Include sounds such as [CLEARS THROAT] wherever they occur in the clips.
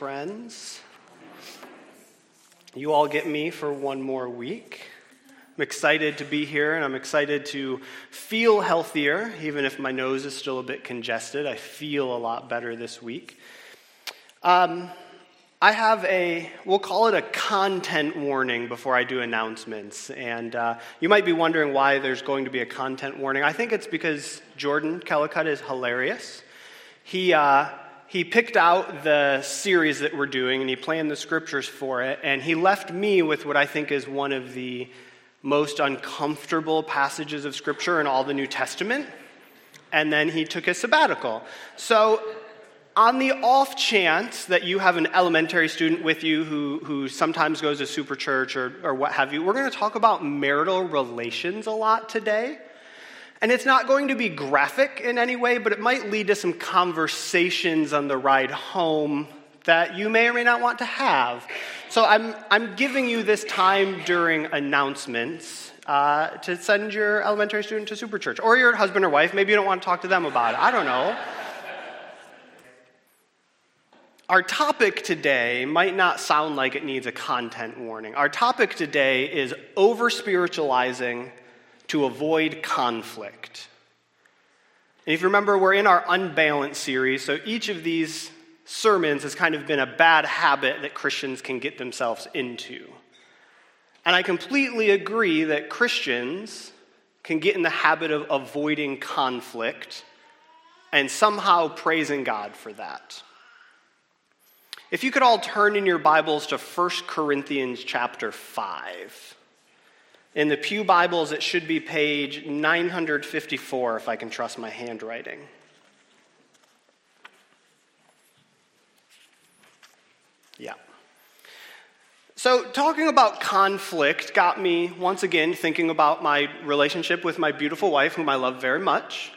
friends. You all get me for one more week. I'm excited to be here and I'm excited to feel healthier, even if my nose is still a bit congested. I feel a lot better this week. Um, I have a, we'll call it a content warning before I do announcements. And uh, you might be wondering why there's going to be a content warning. I think it's because Jordan Kellicut is hilarious. He, uh, he picked out the series that we're doing and he planned the scriptures for it, and he left me with what I think is one of the most uncomfortable passages of scripture in all the New Testament. And then he took a sabbatical. So, on the off chance that you have an elementary student with you who, who sometimes goes to super church or, or what have you, we're going to talk about marital relations a lot today. And it's not going to be graphic in any way, but it might lead to some conversations on the ride home that you may or may not want to have. So I'm, I'm giving you this time during announcements uh, to send your elementary student to Super Church or your husband or wife. Maybe you don't want to talk to them about it. I don't know. Our topic today might not sound like it needs a content warning. Our topic today is over spiritualizing to avoid conflict. And if you remember, we're in our unbalanced series, so each of these sermons has kind of been a bad habit that Christians can get themselves into. And I completely agree that Christians can get in the habit of avoiding conflict and somehow praising God for that. If you could all turn in your Bibles to 1 Corinthians chapter 5. In the Pew Bibles, it should be page 954, if I can trust my handwriting. Yeah. So, talking about conflict got me once again thinking about my relationship with my beautiful wife, whom I love very much.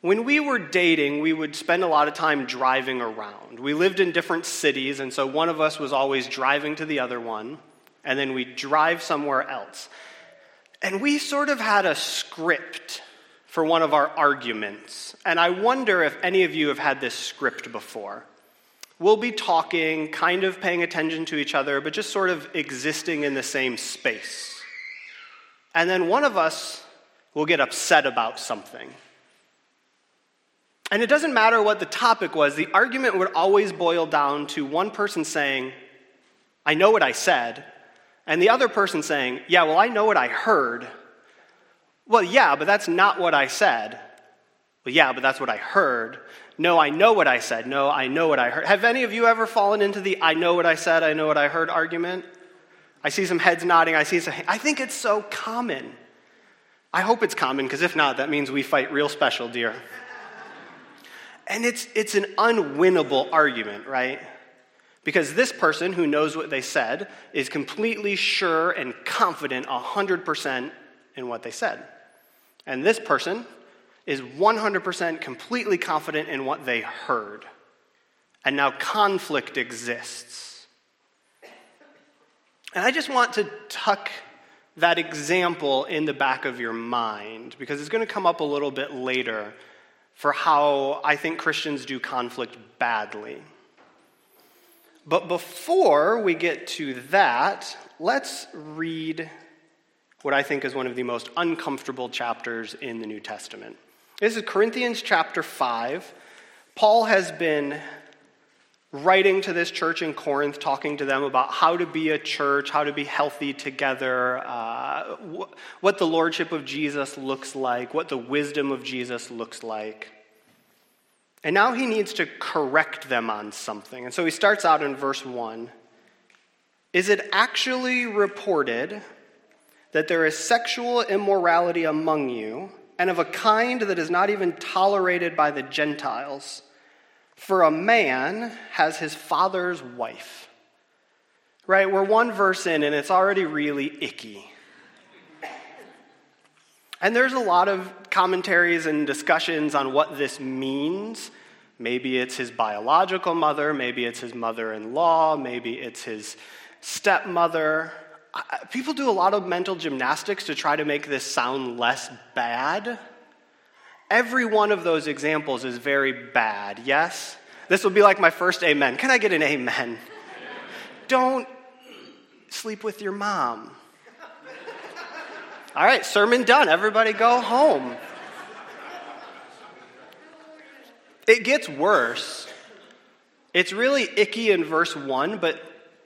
When we were dating, we would spend a lot of time driving around. We lived in different cities, and so one of us was always driving to the other one and then we drive somewhere else. And we sort of had a script for one of our arguments. And I wonder if any of you have had this script before. We'll be talking, kind of paying attention to each other, but just sort of existing in the same space. And then one of us will get upset about something. And it doesn't matter what the topic was, the argument would always boil down to one person saying, I know what I said, and the other person saying, Yeah, well, I know what I heard. Well, yeah, but that's not what I said. Well, yeah, but that's what I heard. No, I know what I said. No, I know what I heard. Have any of you ever fallen into the I know what I said, I know what I heard argument? I see some heads nodding. I see some. I think it's so common. I hope it's common because if not, that means we fight real special, dear. And it's, it's an unwinnable argument, right? Because this person who knows what they said is completely sure and confident 100% in what they said. And this person is 100% completely confident in what they heard. And now conflict exists. And I just want to tuck that example in the back of your mind because it's going to come up a little bit later for how I think Christians do conflict badly. But before we get to that, let's read what I think is one of the most uncomfortable chapters in the New Testament. This is Corinthians chapter 5. Paul has been writing to this church in Corinth, talking to them about how to be a church, how to be healthy together, uh, wh- what the lordship of Jesus looks like, what the wisdom of Jesus looks like. And now he needs to correct them on something. And so he starts out in verse 1 Is it actually reported that there is sexual immorality among you, and of a kind that is not even tolerated by the Gentiles? For a man has his father's wife. Right? We're one verse in, and it's already really icky. And there's a lot of commentaries and discussions on what this means. Maybe it's his biological mother, maybe it's his mother in law, maybe it's his stepmother. People do a lot of mental gymnastics to try to make this sound less bad. Every one of those examples is very bad, yes? This will be like my first amen. Can I get an amen? [LAUGHS] Don't sleep with your mom. All right, sermon done. Everybody go home. It gets worse. It's really icky in verse 1, but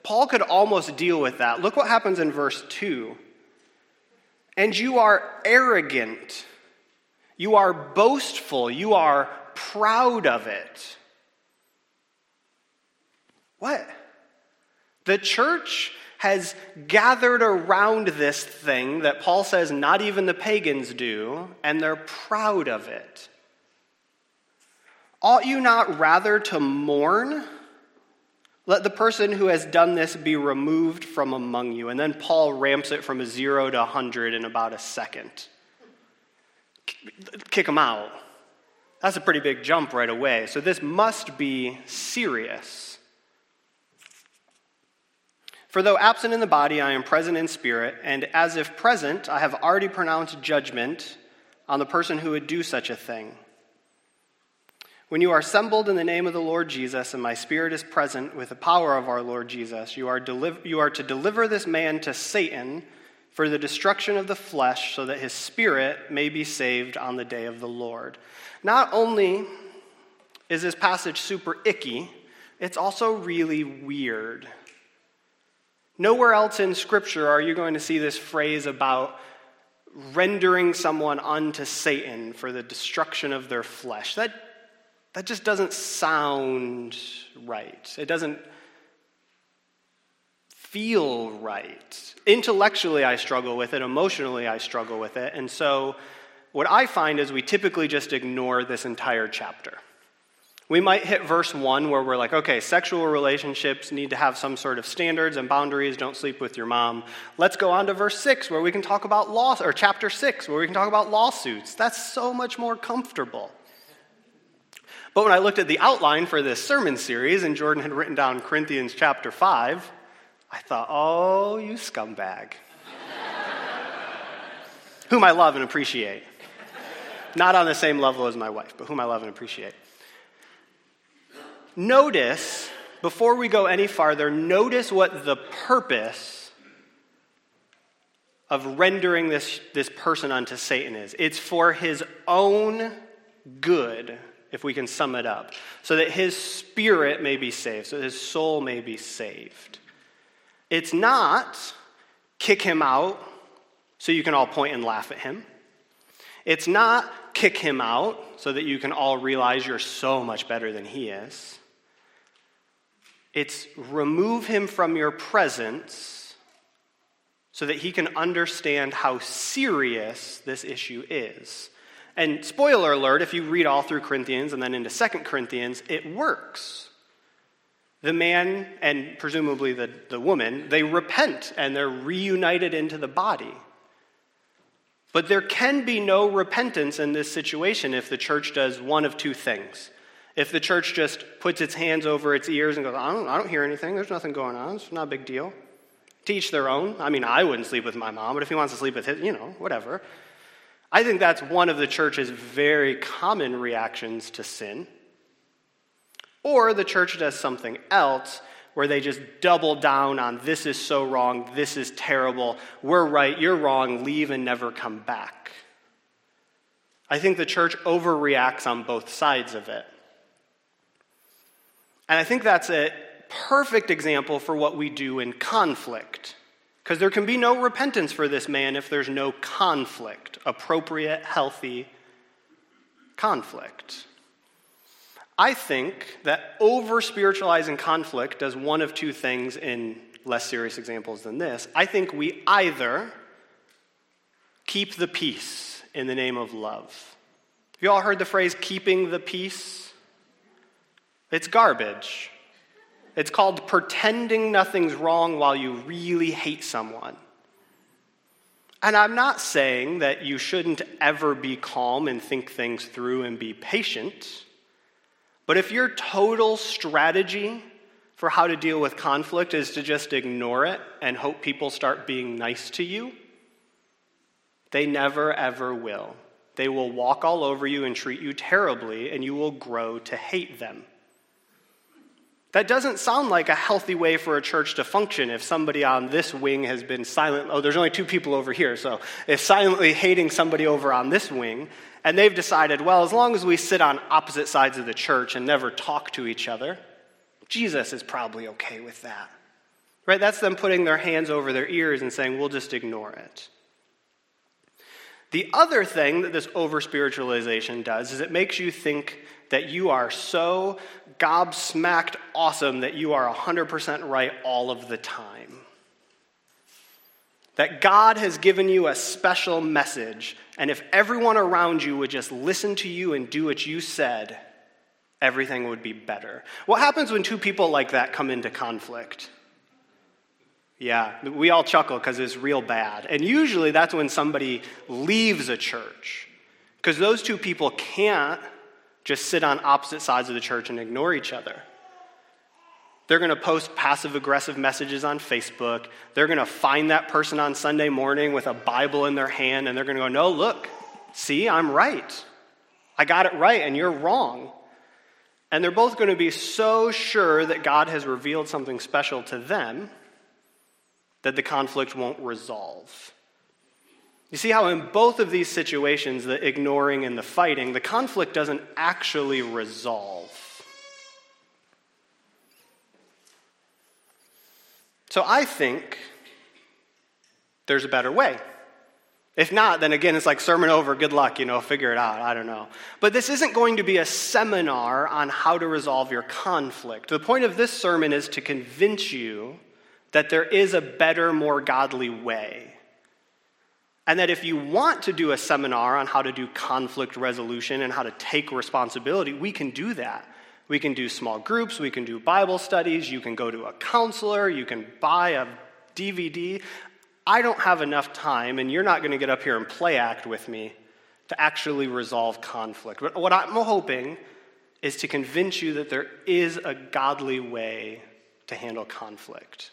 Paul could almost deal with that. Look what happens in verse 2. And you are arrogant, you are boastful, you are proud of it. What? The church has gathered around this thing that Paul says not even the pagans do, and they're proud of it. Ought you not rather to mourn? Let the person who has done this be removed from among you. And then Paul ramps it from a zero to a 100 in about a second. Kick him out. That's a pretty big jump right away. So this must be serious. For though absent in the body, I am present in spirit, and as if present, I have already pronounced judgment on the person who would do such a thing. When you are assembled in the name of the Lord Jesus, and my spirit is present with the power of our Lord Jesus, you are, you are to deliver this man to Satan for the destruction of the flesh, so that his spirit may be saved on the day of the Lord. Not only is this passage super icky, it's also really weird. Nowhere else in Scripture are you going to see this phrase about rendering someone unto Satan for the destruction of their flesh. That that just doesn't sound right. It doesn't feel right. Intellectually, I struggle with it. Emotionally, I struggle with it. And so, what I find is we typically just ignore this entire chapter. We might hit verse 1 where we're like, okay, sexual relationships need to have some sort of standards and boundaries. Don't sleep with your mom. Let's go on to verse 6 where we can talk about law, or chapter 6 where we can talk about lawsuits. That's so much more comfortable. But when I looked at the outline for this sermon series, and Jordan had written down Corinthians chapter 5, I thought, oh, you scumbag. [LAUGHS] whom I love and appreciate. Not on the same level as my wife, but whom I love and appreciate. Notice, before we go any farther, notice what the purpose of rendering this, this person unto Satan is. It's for his own good if we can sum it up, so that his spirit may be saved, so his soul may be saved. It's not kick him out so you can all point and laugh at him. It's not kick him out so that you can all realize you're so much better than he is. It's remove him from your presence so that he can understand how serious this issue is. And spoiler alert, if you read all through Corinthians and then into Second Corinthians, it works. The man and presumably the, the woman, they repent and they're reunited into the body. But there can be no repentance in this situation if the church does one of two things. If the church just puts its hands over its ears and goes, I don't, I don't hear anything, there's nothing going on, it's not a big deal. Teach their own. I mean, I wouldn't sleep with my mom, but if he wants to sleep with his, you know, whatever. I think that's one of the church's very common reactions to sin. Or the church does something else where they just double down on this is so wrong, this is terrible, we're right, you're wrong, leave and never come back. I think the church overreacts on both sides of it. And I think that's a perfect example for what we do in conflict. Because there can be no repentance for this man if there's no conflict, appropriate, healthy conflict. I think that over spiritualizing conflict does one of two things in less serious examples than this. I think we either keep the peace in the name of love. Have you all heard the phrase keeping the peace? It's garbage. It's called pretending nothing's wrong while you really hate someone. And I'm not saying that you shouldn't ever be calm and think things through and be patient. But if your total strategy for how to deal with conflict is to just ignore it and hope people start being nice to you, they never, ever will. They will walk all over you and treat you terribly, and you will grow to hate them. That doesn't sound like a healthy way for a church to function if somebody on this wing has been silent. Oh, there's only two people over here, so if silently hating somebody over on this wing, and they've decided, well, as long as we sit on opposite sides of the church and never talk to each other, Jesus is probably okay with that. Right? That's them putting their hands over their ears and saying, we'll just ignore it. The other thing that this over spiritualization does is it makes you think that you are so gobsmacked awesome that you are 100% right all of the time. That God has given you a special message, and if everyone around you would just listen to you and do what you said, everything would be better. What happens when two people like that come into conflict? Yeah, we all chuckle because it's real bad. And usually that's when somebody leaves a church. Because those two people can't just sit on opposite sides of the church and ignore each other. They're going to post passive aggressive messages on Facebook. They're going to find that person on Sunday morning with a Bible in their hand and they're going to go, No, look, see, I'm right. I got it right and you're wrong. And they're both going to be so sure that God has revealed something special to them that the conflict won't resolve. You see how, in both of these situations, the ignoring and the fighting, the conflict doesn't actually resolve. So I think there's a better way. If not, then again, it's like sermon over, good luck, you know, figure it out. I don't know. But this isn't going to be a seminar on how to resolve your conflict. The point of this sermon is to convince you that there is a better, more godly way. And that if you want to do a seminar on how to do conflict resolution and how to take responsibility, we can do that. We can do small groups, we can do Bible studies, you can go to a counselor, you can buy a DVD. I don't have enough time, and you're not going to get up here and play act with me to actually resolve conflict. But what I'm hoping is to convince you that there is a godly way to handle conflict.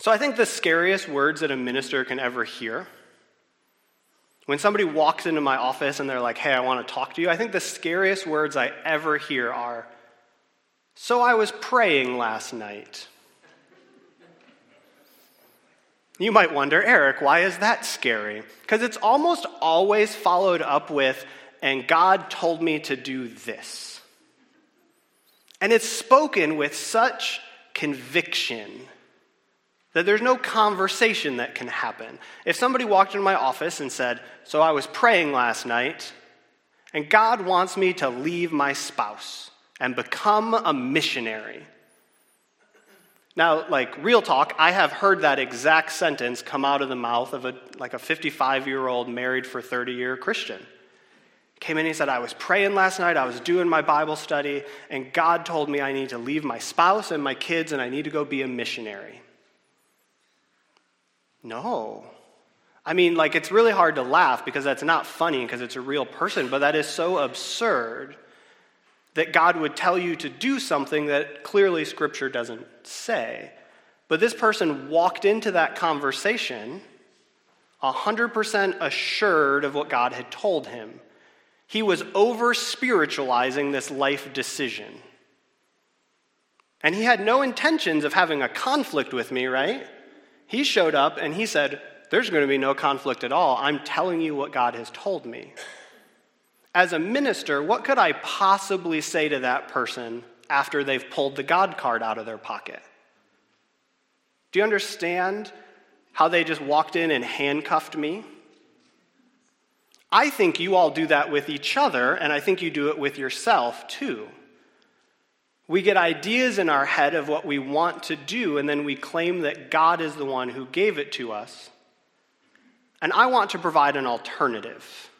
So I think the scariest words that a minister can ever hear, when somebody walks into my office and they're like, hey, I want to talk to you, I think the scariest words I ever hear are, so I was praying last night. You might wonder, Eric, why is that scary? Because it's almost always followed up with, and God told me to do this. And it's spoken with such conviction that there's no conversation that can happen. If somebody walked into my office and said, So I was praying last night, and God wants me to leave my spouse and become a missionary. Now, like real talk, I have heard that exact sentence come out of the mouth of a like a 55 year old married for 30 year Christian. Came in and he said, I was praying last night, I was doing my Bible study, and God told me I need to leave my spouse and my kids and I need to go be a missionary. No. I mean, like, it's really hard to laugh because that's not funny because it's a real person, but that is so absurd that God would tell you to do something that clearly Scripture doesn't say. But this person walked into that conversation 100% assured of what God had told him. He was over spiritualizing this life decision. And he had no intentions of having a conflict with me, right? He showed up and he said, There's going to be no conflict at all. I'm telling you what God has told me. As a minister, what could I possibly say to that person after they've pulled the God card out of their pocket? Do you understand how they just walked in and handcuffed me? I think you all do that with each other, and I think you do it with yourself too. We get ideas in our head of what we want to do, and then we claim that God is the one who gave it to us. And I want to provide an alternative.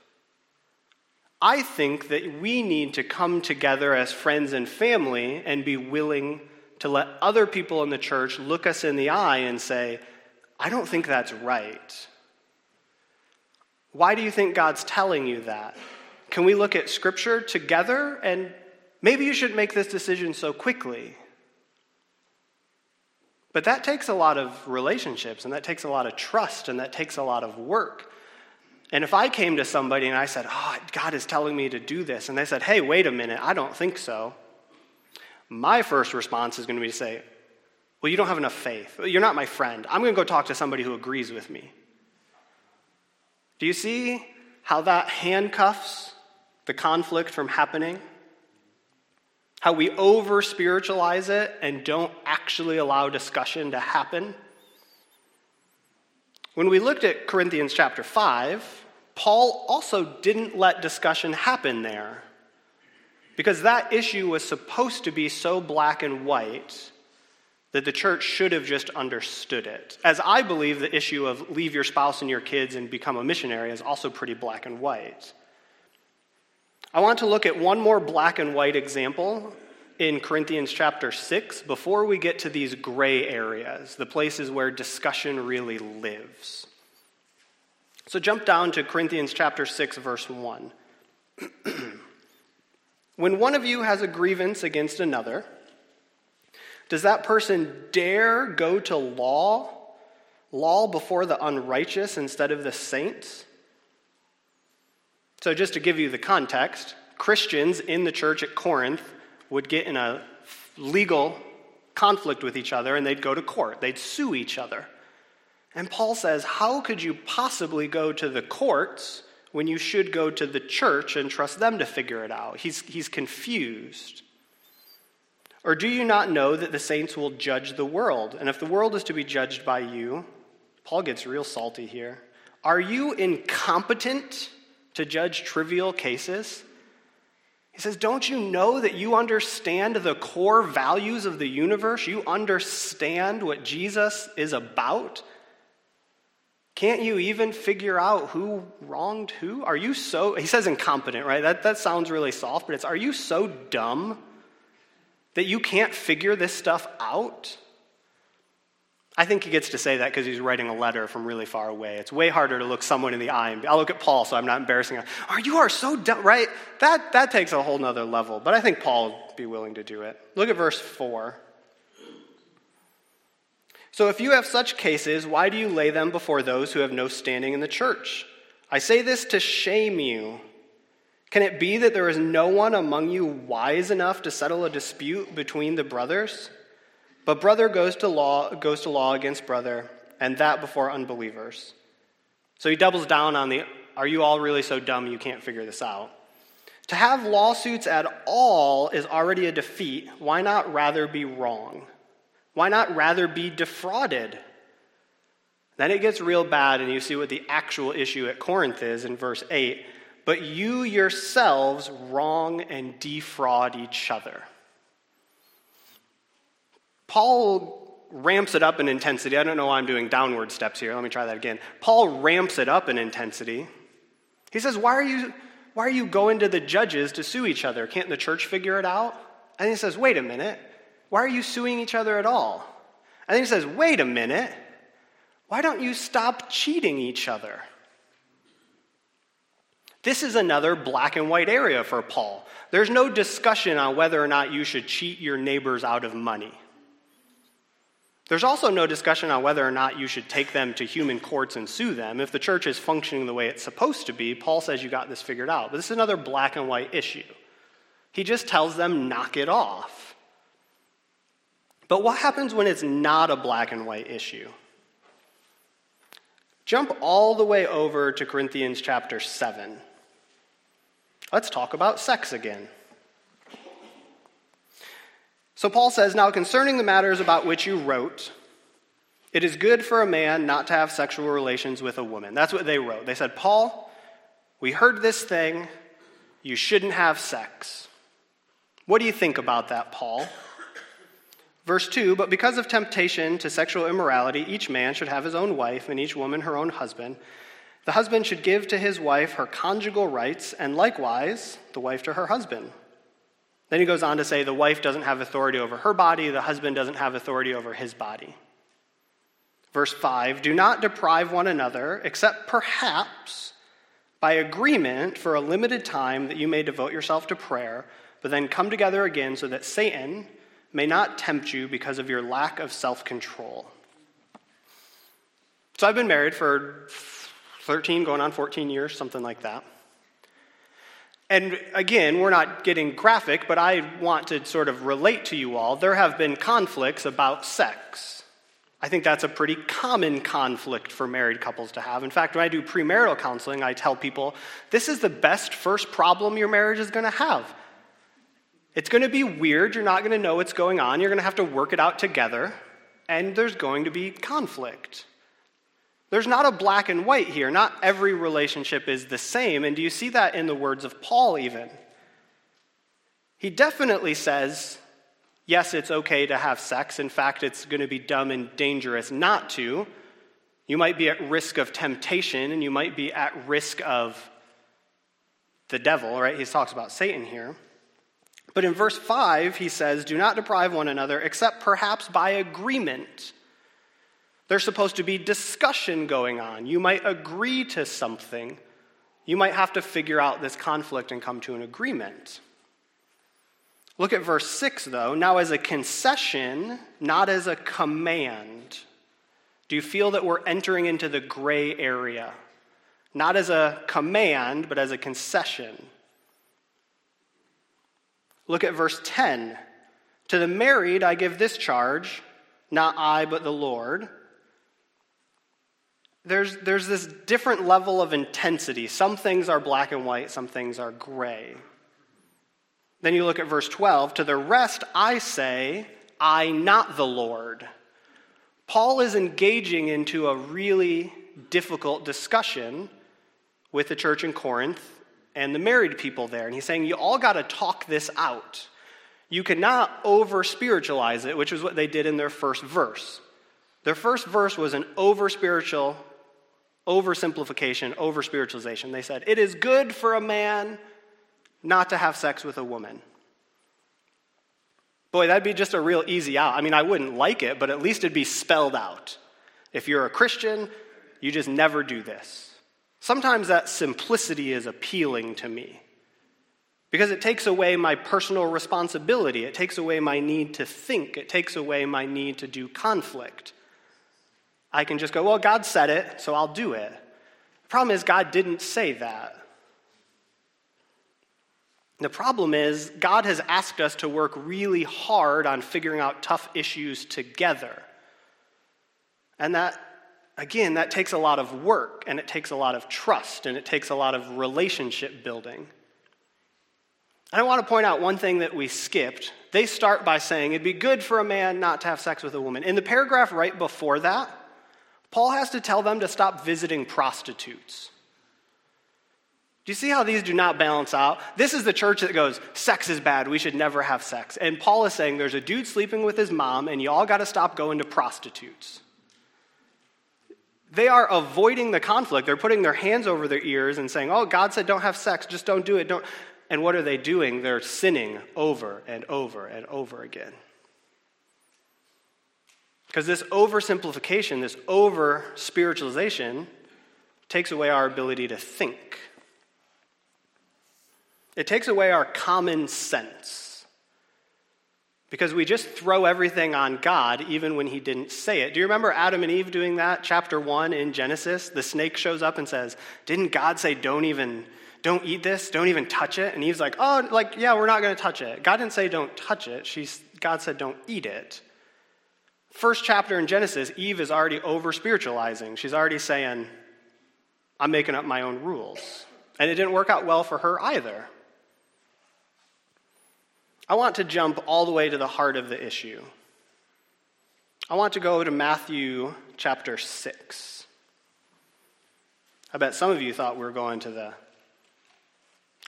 I think that we need to come together as friends and family and be willing to let other people in the church look us in the eye and say, I don't think that's right. Why do you think God's telling you that? Can we look at Scripture together and Maybe you shouldn't make this decision so quickly. But that takes a lot of relationships, and that takes a lot of trust, and that takes a lot of work. And if I came to somebody and I said, Oh, God is telling me to do this, and they said, Hey, wait a minute, I don't think so. my first response is going to be to say, Well, you don't have enough faith. You're not my friend. I'm going to go talk to somebody who agrees with me. Do you see how that handcuffs the conflict from happening? How we over spiritualize it and don't actually allow discussion to happen? When we looked at Corinthians chapter 5, Paul also didn't let discussion happen there because that issue was supposed to be so black and white that the church should have just understood it. As I believe the issue of leave your spouse and your kids and become a missionary is also pretty black and white. I want to look at one more black and white example in Corinthians chapter 6 before we get to these gray areas, the places where discussion really lives. So jump down to Corinthians chapter 6, verse 1. [CLEARS THROAT] when one of you has a grievance against another, does that person dare go to law, law before the unrighteous instead of the saints? So, just to give you the context, Christians in the church at Corinth would get in a legal conflict with each other and they'd go to court, they'd sue each other. And Paul says, How could you possibly go to the courts when you should go to the church and trust them to figure it out? He's, he's confused. Or do you not know that the saints will judge the world? And if the world is to be judged by you, Paul gets real salty here. Are you incompetent to judge trivial cases? He says, Don't you know that you understand the core values of the universe? You understand what Jesus is about? Can't you even figure out who wronged who? Are you so, he says incompetent, right? That, that sounds really soft, but it's, are you so dumb that you can't figure this stuff out? I think he gets to say that because he's writing a letter from really far away. It's way harder to look someone in the eye and I'll look at Paul so I'm not embarrassing him. Are you are so dumb, right? That, that takes a whole nother level, but I think Paul would be willing to do it. Look at verse 4. So if you have such cases, why do you lay them before those who have no standing in the church? I say this to shame you. Can it be that there is no one among you wise enough to settle a dispute between the brothers? But brother goes to law goes to law against brother, and that before unbelievers. So he doubles down on the are you all really so dumb you can't figure this out? To have lawsuits at all is already a defeat. Why not rather be wrong? Why not rather be defrauded? Then it gets real bad, and you see what the actual issue at Corinth is in verse 8. But you yourselves wrong and defraud each other. Paul ramps it up in intensity. I don't know why I'm doing downward steps here. Let me try that again. Paul ramps it up in intensity. He says, Why are you, why are you going to the judges to sue each other? Can't the church figure it out? And he says, Wait a minute. Why are you suing each other at all? And then he says, Wait a minute. Why don't you stop cheating each other? This is another black and white area for Paul. There's no discussion on whether or not you should cheat your neighbors out of money. There's also no discussion on whether or not you should take them to human courts and sue them. If the church is functioning the way it's supposed to be, Paul says you got this figured out. But this is another black and white issue. He just tells them, knock it off. But what happens when it's not a black and white issue? Jump all the way over to Corinthians chapter 7. Let's talk about sex again. So Paul says, Now concerning the matters about which you wrote, it is good for a man not to have sexual relations with a woman. That's what they wrote. They said, Paul, we heard this thing. You shouldn't have sex. What do you think about that, Paul? Verse 2 But because of temptation to sexual immorality, each man should have his own wife, and each woman her own husband. The husband should give to his wife her conjugal rights, and likewise the wife to her husband. Then he goes on to say the wife doesn't have authority over her body, the husband doesn't have authority over his body. Verse 5 Do not deprive one another, except perhaps by agreement for a limited time that you may devote yourself to prayer, but then come together again so that Satan may not tempt you because of your lack of self control. So I've been married for 13, going on 14 years, something like that. And again, we're not getting graphic, but I want to sort of relate to you all. There have been conflicts about sex. I think that's a pretty common conflict for married couples to have. In fact, when I do premarital counseling, I tell people this is the best first problem your marriage is going to have. It's going to be weird. You're not going to know what's going on. You're going to have to work it out together, and there's going to be conflict. There's not a black and white here. Not every relationship is the same. And do you see that in the words of Paul, even? He definitely says, yes, it's okay to have sex. In fact, it's going to be dumb and dangerous not to. You might be at risk of temptation, and you might be at risk of the devil, right? He talks about Satan here. But in verse 5, he says, Do not deprive one another, except perhaps by agreement there's supposed to be discussion going on. You might agree to something. You might have to figure out this conflict and come to an agreement. Look at verse 6, though. Now, as a concession, not as a command. Do you feel that we're entering into the gray area? Not as a command, but as a concession. Look at verse 10. To the married, I give this charge, not I, but the Lord there's, there's this different level of intensity. Some things are black and white, some things are gray. Then you look at verse 12 To the rest I say, I, not the Lord. Paul is engaging into a really difficult discussion with the church in Corinth and the married people there. And he's saying, You all got to talk this out. You cannot over spiritualize it, which is what they did in their first verse. Their first verse was an over spiritual oversimplification, over spiritualization. They said, It is good for a man not to have sex with a woman. Boy, that'd be just a real easy out. I mean, I wouldn't like it, but at least it'd be spelled out. If you're a Christian, you just never do this. Sometimes that simplicity is appealing to me because it takes away my personal responsibility. It takes away my need to think. It takes away my need to do conflict. I can just go, well, God said it, so I'll do it. The problem is, God didn't say that. The problem is, God has asked us to work really hard on figuring out tough issues together. And that, again, that takes a lot of work, and it takes a lot of trust, and it takes a lot of relationship building. And I want to point out one thing that we skipped. They start by saying it'd be good for a man not to have sex with a woman. In the paragraph right before that, Paul has to tell them to stop visiting prostitutes. Do you see how these do not balance out? This is the church that goes, sex is bad, we should never have sex. And Paul is saying there's a dude sleeping with his mom, and you all got to stop going to prostitutes. They are avoiding the conflict. They're putting their hands over their ears and saying, Oh, God said don't have sex, just don't do it. Don't. And what are they doing? They're sinning over and over and over again. Because this oversimplification, this over spiritualization, takes away our ability to think. It takes away our common sense. Because we just throw everything on God even when He didn't say it. Do you remember Adam and Eve doing that? Chapter 1 in Genesis. The snake shows up and says, Didn't God say, don't even, don't eat this, don't even touch it? And Eve's like, Oh, like, yeah, we're not going to touch it. God didn't say, don't touch it. God said, don't eat it first chapter in Genesis, Eve is already over spiritualizing. She's already saying, I'm making up my own rules. And it didn't work out well for her either. I want to jump all the way to the heart of the issue. I want to go to Matthew chapter 6. I bet some of you thought we were going to the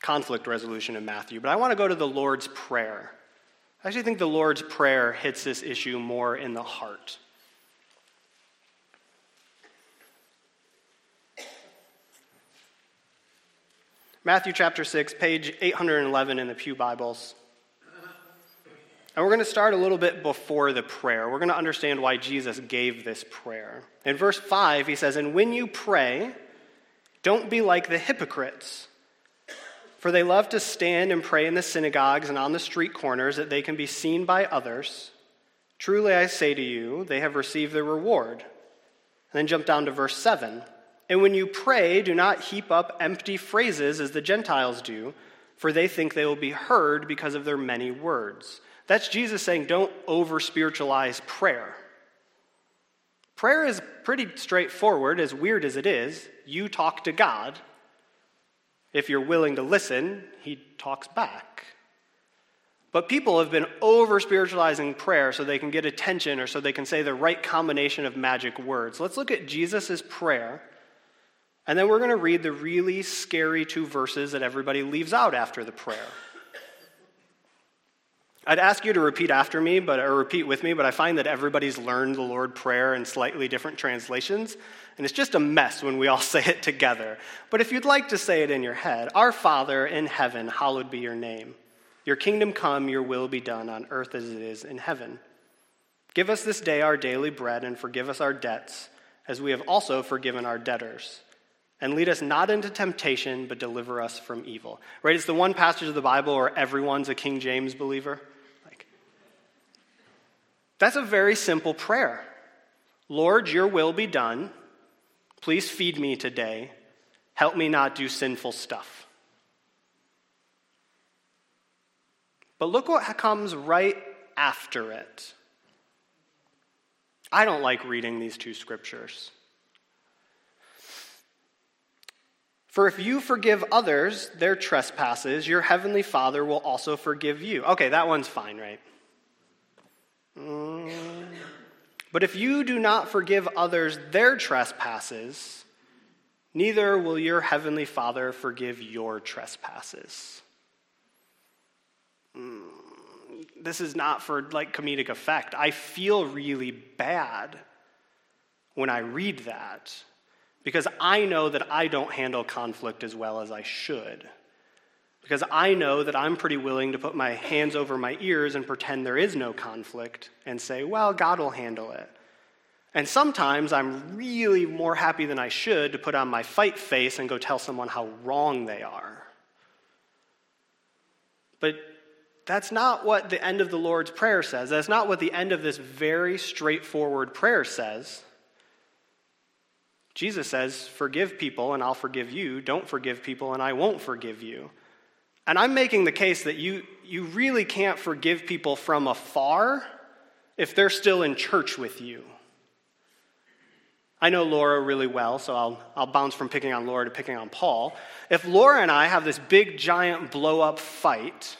conflict resolution in Matthew, but I want to go to the Lord's Prayer. I actually think the Lord's Prayer hits this issue more in the heart. Matthew chapter 6, page 811 in the Pew Bibles. And we're going to start a little bit before the prayer. We're going to understand why Jesus gave this prayer. In verse 5, he says, And when you pray, don't be like the hypocrites for they love to stand and pray in the synagogues and on the street corners that they can be seen by others. Truly I say to you, they have received their reward. And then jump down to verse 7. And when you pray, do not heap up empty phrases as the Gentiles do, for they think they will be heard because of their many words. That's Jesus saying, don't over spiritualize prayer. Prayer is pretty straightforward, as weird as it is. You talk to God. If you're willing to listen, He talks back. But people have been over spiritualizing prayer so they can get attention or so they can say the right combination of magic words. Let's look at Jesus' prayer, and then we're going to read the really scary two verses that everybody leaves out after the prayer. I'd ask you to repeat after me, but or repeat with me, but I find that everybody's learned the Lord prayer in slightly different translations, and it's just a mess when we all [LAUGHS] say it together. But if you'd like to say it in your head, Our Father in heaven, hallowed be your name. Your kingdom come, your will be done on earth as it is in heaven. Give us this day our daily bread and forgive us our debts, as we have also forgiven our debtors. And lead us not into temptation, but deliver us from evil. Right? It's the one passage of the Bible where everyone's a King James believer. Like, that's a very simple prayer. Lord, your will be done. Please feed me today. Help me not do sinful stuff. But look what comes right after it. I don't like reading these two scriptures. For if you forgive others their trespasses, your heavenly Father will also forgive you. Okay, that one's fine, right? Mm. But if you do not forgive others their trespasses, neither will your heavenly Father forgive your trespasses. Mm. This is not for like comedic effect. I feel really bad when I read that because I know that I don't handle conflict as well as I should. Because I know that I'm pretty willing to put my hands over my ears and pretend there is no conflict and say, well, God will handle it. And sometimes I'm really more happy than I should to put on my fight face and go tell someone how wrong they are. But that's not what the end of the Lord's Prayer says. That's not what the end of this very straightforward prayer says. Jesus says, Forgive people and I'll forgive you. Don't forgive people and I won't forgive you. And I'm making the case that you, you really can't forgive people from afar if they're still in church with you. I know Laura really well, so I'll, I'll bounce from picking on Laura to picking on Paul. If Laura and I have this big, giant, blow up fight,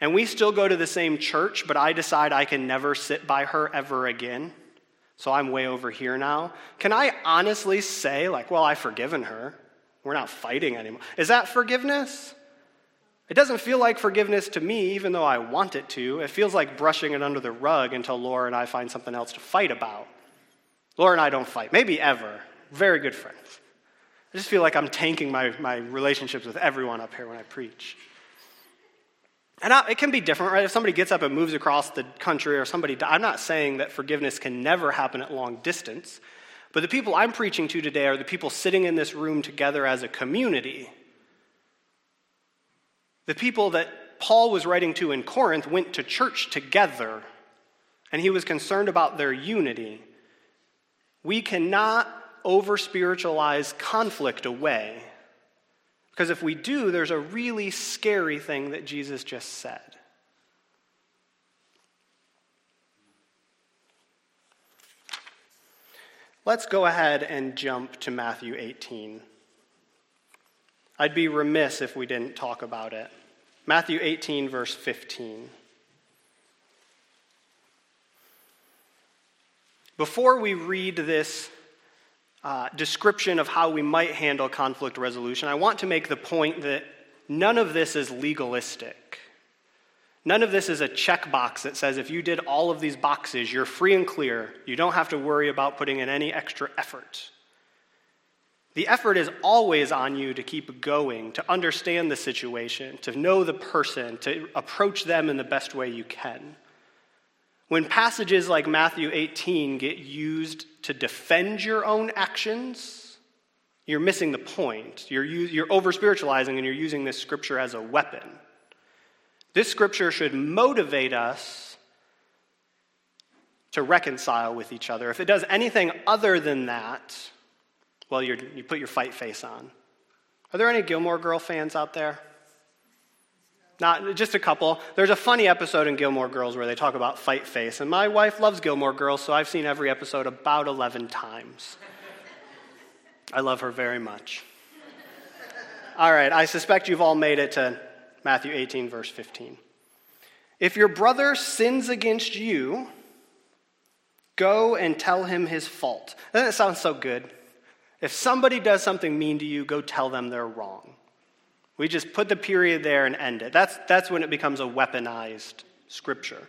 and we still go to the same church, but I decide I can never sit by her ever again, so I'm way over here now. Can I honestly say, like, well, I've forgiven her? We're not fighting anymore. Is that forgiveness? It doesn't feel like forgiveness to me, even though I want it to. It feels like brushing it under the rug until Laura and I find something else to fight about. Laura and I don't fight, maybe ever. Very good friends. I just feel like I'm tanking my, my relationships with everyone up here when I preach. And I, it can be different, right? If somebody gets up and moves across the country or somebody, I'm not saying that forgiveness can never happen at long distance. But the people I'm preaching to today are the people sitting in this room together as a community. The people that Paul was writing to in Corinth went to church together, and he was concerned about their unity. We cannot over spiritualize conflict away. Because if we do, there's a really scary thing that Jesus just said. Let's go ahead and jump to Matthew 18. I'd be remiss if we didn't talk about it. Matthew 18, verse 15. Before we read this uh, description of how we might handle conflict resolution, I want to make the point that none of this is legalistic. None of this is a checkbox that says if you did all of these boxes, you're free and clear. You don't have to worry about putting in any extra effort. The effort is always on you to keep going, to understand the situation, to know the person, to approach them in the best way you can. When passages like Matthew 18 get used to defend your own actions, you're missing the point. You're, you're over spiritualizing and you're using this scripture as a weapon. This scripture should motivate us to reconcile with each other. If it does anything other than that, well, you put your fight face on. Are there any Gilmore Girl fans out there? Not just a couple. There's a funny episode in Gilmore Girls where they talk about fight face, and my wife loves Gilmore Girls, so I've seen every episode about 11 times. I love her very much. All right, I suspect you've all made it to Matthew 18, verse 15. If your brother sins against you, go and tell him his fault. Doesn't it sound so good? If somebody does something mean to you, go tell them they're wrong. We just put the period there and end it. That's, that's when it becomes a weaponized scripture.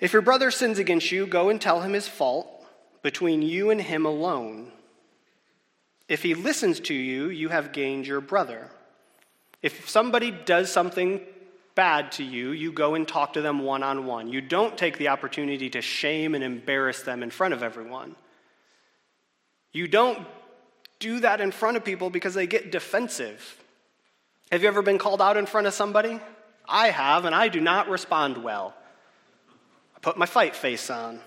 If your brother sins against you, go and tell him his fault between you and him alone. If he listens to you, you have gained your brother. If somebody does something bad to you, you go and talk to them one on one. You don't take the opportunity to shame and embarrass them in front of everyone. You don't do that in front of people because they get defensive. Have you ever been called out in front of somebody? I have, and I do not respond well. I put my fight face on.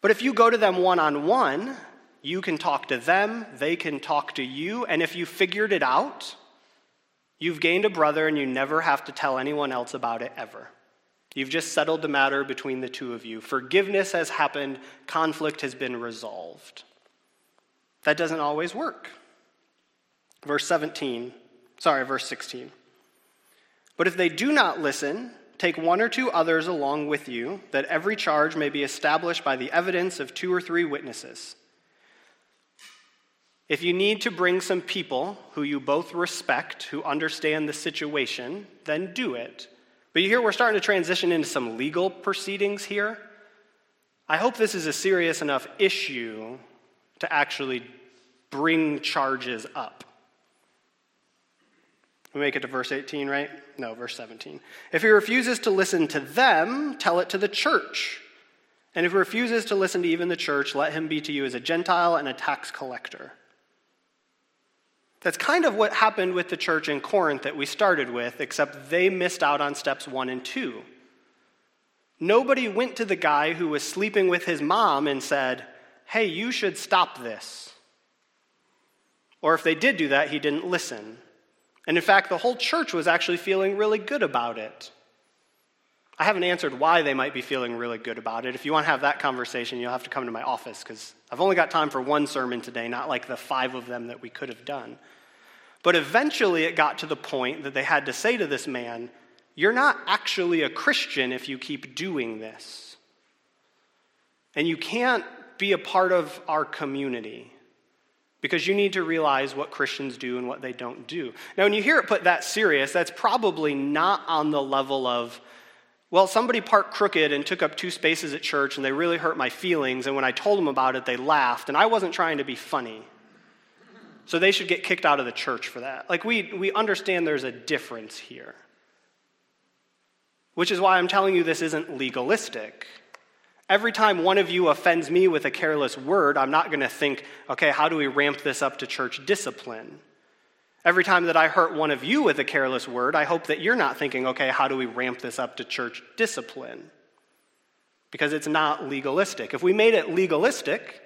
But if you go to them one on one, you can talk to them, they can talk to you, and if you figured it out, you've gained a brother and you never have to tell anyone else about it ever. You've just settled the matter between the two of you. Forgiveness has happened, conflict has been resolved. That doesn't always work. Verse 17, sorry, verse 16. But if they do not listen, take one or two others along with you, that every charge may be established by the evidence of two or three witnesses. If you need to bring some people who you both respect, who understand the situation, then do it. But you hear we're starting to transition into some legal proceedings here. I hope this is a serious enough issue to actually bring charges up. We make it to verse 18, right? No, verse 17. If he refuses to listen to them, tell it to the church. And if he refuses to listen to even the church, let him be to you as a Gentile and a tax collector. That's kind of what happened with the church in Corinth that we started with, except they missed out on steps one and two. Nobody went to the guy who was sleeping with his mom and said, Hey, you should stop this. Or if they did do that, he didn't listen. And in fact, the whole church was actually feeling really good about it. I haven't answered why they might be feeling really good about it. If you want to have that conversation, you'll have to come to my office because I've only got time for one sermon today, not like the five of them that we could have done. But eventually it got to the point that they had to say to this man, You're not actually a Christian if you keep doing this. And you can't be a part of our community because you need to realize what Christians do and what they don't do. Now, when you hear it put that serious, that's probably not on the level of, well, somebody parked crooked and took up two spaces at church and they really hurt my feelings, and when I told them about it, they laughed, and I wasn't trying to be funny. So they should get kicked out of the church for that. Like, we, we understand there's a difference here. Which is why I'm telling you this isn't legalistic. Every time one of you offends me with a careless word, I'm not going to think, okay, how do we ramp this up to church discipline? Every time that I hurt one of you with a careless word, I hope that you're not thinking, okay, how do we ramp this up to church discipline? Because it's not legalistic. If we made it legalistic,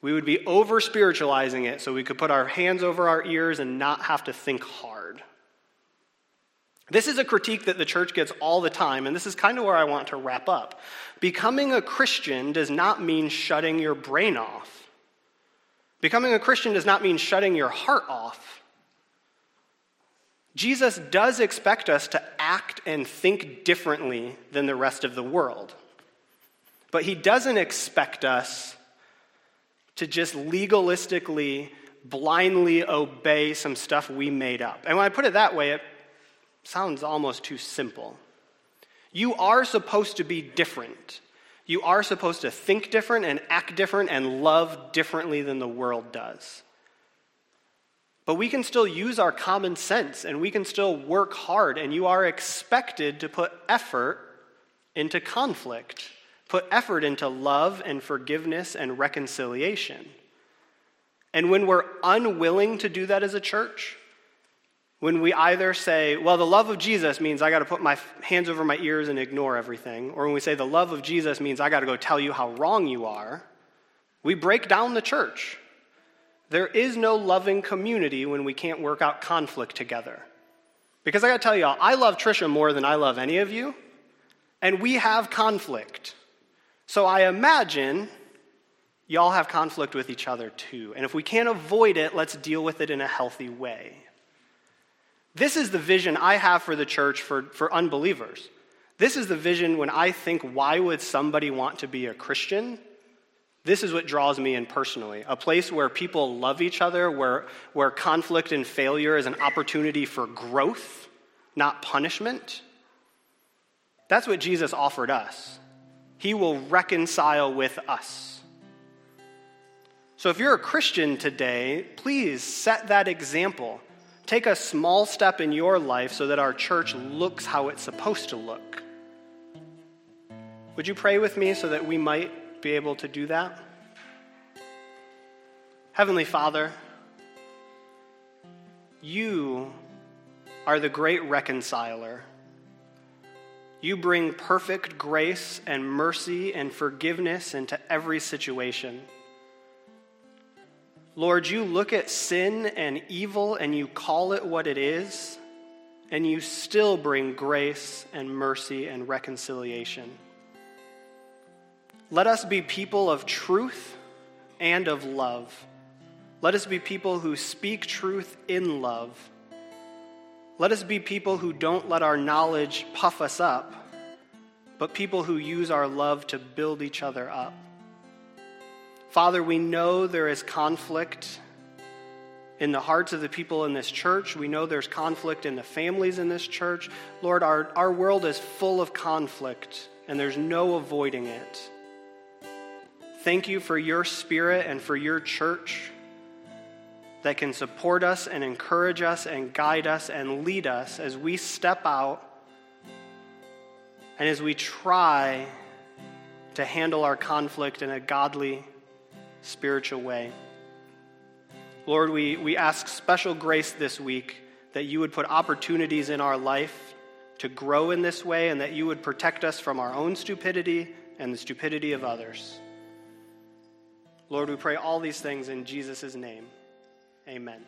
we would be over spiritualizing it so we could put our hands over our ears and not have to think hard. This is a critique that the church gets all the time, and this is kind of where I want to wrap up. Becoming a Christian does not mean shutting your brain off. Becoming a Christian does not mean shutting your heart off. Jesus does expect us to act and think differently than the rest of the world. But he doesn't expect us to just legalistically, blindly obey some stuff we made up. And when I put it that way, it sounds almost too simple. You are supposed to be different. You are supposed to think different and act different and love differently than the world does. But we can still use our common sense and we can still work hard, and you are expected to put effort into conflict, put effort into love and forgiveness and reconciliation. And when we're unwilling to do that as a church, when we either say, well, the love of Jesus means I got to put my hands over my ears and ignore everything, or when we say the love of Jesus means I got to go tell you how wrong you are, we break down the church. There is no loving community when we can't work out conflict together. Because I gotta tell y'all, I love Trisha more than I love any of you, and we have conflict. So I imagine y'all have conflict with each other too. And if we can't avoid it, let's deal with it in a healthy way. This is the vision I have for the church for, for unbelievers. This is the vision when I think, why would somebody want to be a Christian? This is what draws me in personally. A place where people love each other, where, where conflict and failure is an opportunity for growth, not punishment. That's what Jesus offered us. He will reconcile with us. So if you're a Christian today, please set that example. Take a small step in your life so that our church looks how it's supposed to look. Would you pray with me so that we might be able to do that? Heavenly Father, you are the great reconciler. You bring perfect grace and mercy and forgiveness into every situation. Lord, you look at sin and evil and you call it what it is, and you still bring grace and mercy and reconciliation. Let us be people of truth and of love. Let us be people who speak truth in love. Let us be people who don't let our knowledge puff us up, but people who use our love to build each other up. Father, we know there is conflict in the hearts of the people in this church. We know there's conflict in the families in this church. Lord, our, our world is full of conflict, and there's no avoiding it. Thank you for your spirit and for your church that can support us and encourage us and guide us and lead us as we step out and as we try to handle our conflict in a godly spiritual way. Lord, we, we ask special grace this week that you would put opportunities in our life to grow in this way and that you would protect us from our own stupidity and the stupidity of others. Lord, we pray all these things in Jesus' name. Amen.